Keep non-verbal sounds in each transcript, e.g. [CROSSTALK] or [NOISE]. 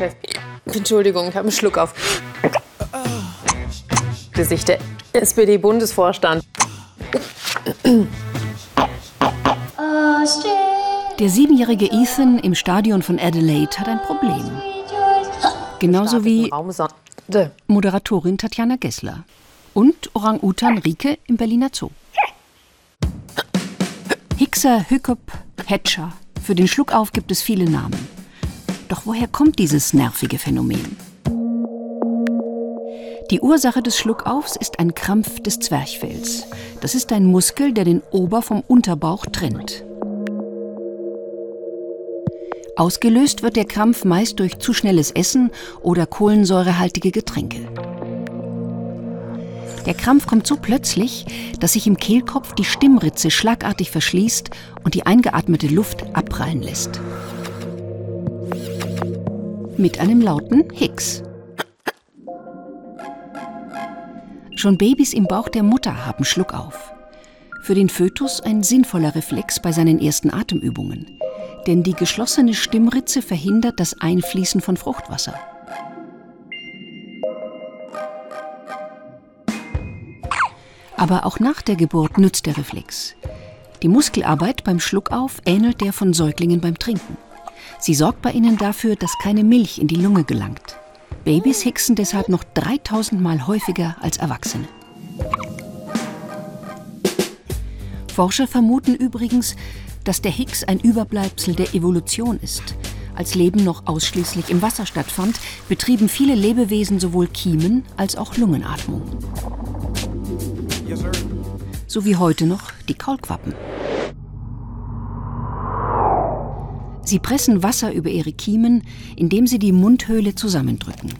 Chef. Entschuldigung, ich habe einen Schluck auf. Gesicht der SPD-Bundesvorstand. Der siebenjährige Ethan im Stadion von Adelaide hat ein Problem. Genauso wie Moderatorin Tatjana Gessler und Orang-Utan Rike im Berliner Zoo. Hickser, Hückup, Hatcher. Für den Schluckauf gibt es viele Namen. Doch woher kommt dieses nervige Phänomen? Die Ursache des Schluckaufs ist ein Krampf des Zwerchfells. Das ist ein Muskel, der den Ober- vom Unterbauch trennt. Ausgelöst wird der Krampf meist durch zu schnelles Essen oder kohlensäurehaltige Getränke. Der Krampf kommt so plötzlich, dass sich im Kehlkopf die Stimmritze schlagartig verschließt und die eingeatmete Luft abprallen lässt. Mit einem lauten Hicks. Schon Babys im Bauch der Mutter haben Schluckauf. Für den Fötus ein sinnvoller Reflex bei seinen ersten Atemübungen. Denn die geschlossene Stimmritze verhindert das Einfließen von Fruchtwasser. Aber auch nach der Geburt nützt der Reflex. Die Muskelarbeit beim Schluckauf ähnelt der von Säuglingen beim Trinken. Sie sorgt bei ihnen dafür, dass keine Milch in die Lunge gelangt. Babys hicksen deshalb noch 3000 Mal häufiger als Erwachsene. Forscher vermuten übrigens, dass der Hicks ein Überbleibsel der Evolution ist. Als Leben noch ausschließlich im Wasser stattfand, betrieben viele Lebewesen sowohl Kiemen als auch Lungenatmung so wie heute noch die Kaulquappen. Sie pressen Wasser über ihre Kiemen, indem sie die Mundhöhle zusammendrücken.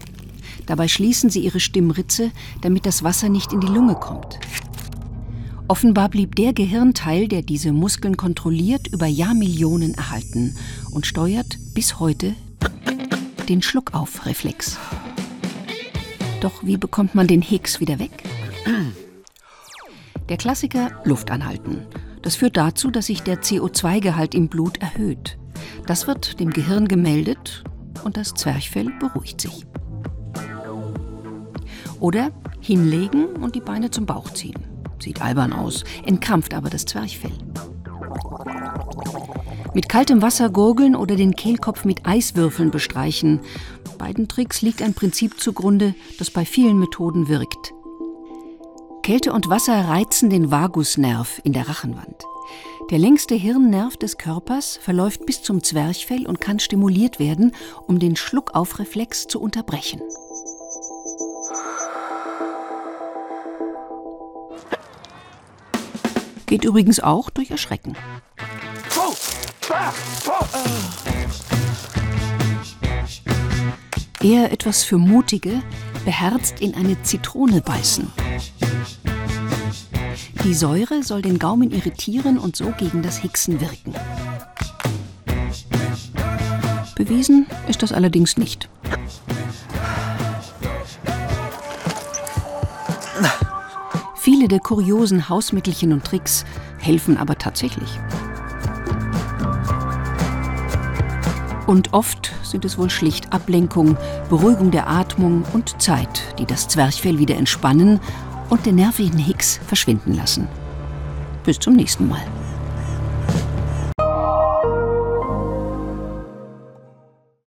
Dabei schließen sie ihre Stimmritze, damit das Wasser nicht in die Lunge kommt. Offenbar blieb der Gehirnteil, der diese Muskeln kontrolliert, über Jahrmillionen erhalten und steuert bis heute den Schluckaufreflex. Doch wie bekommt man den Hicks wieder weg? [CLEARS THROAT] Der Klassiker Luft anhalten. Das führt dazu, dass sich der CO2-Gehalt im Blut erhöht. Das wird dem Gehirn gemeldet und das Zwerchfell beruhigt sich. Oder hinlegen und die Beine zum Bauch ziehen. Sieht albern aus, entkrampft aber das Zwerchfell. Mit kaltem Wasser gurgeln oder den Kehlkopf mit Eiswürfeln bestreichen. Beiden Tricks liegt ein Prinzip zugrunde, das bei vielen Methoden wirkt. Kälte und Wasser reizen den Vagusnerv in der Rachenwand. Der längste Hirnnerv des Körpers verläuft bis zum Zwerchfell und kann stimuliert werden, um den Schluckaufreflex zu unterbrechen. Geht übrigens auch durch Erschrecken. Eher etwas für Mutige, beherzt in eine Zitrone beißen. Die Säure soll den Gaumen irritieren und so gegen das Hicksen wirken. Bewiesen ist das allerdings nicht. Viele der kuriosen Hausmittelchen und Tricks helfen aber tatsächlich. Und oft sind es wohl schlicht Ablenkung, Beruhigung der Atmung und Zeit, die das Zwerchfell wieder entspannen und den nervigen Hicks verschwinden lassen. Bis zum nächsten Mal.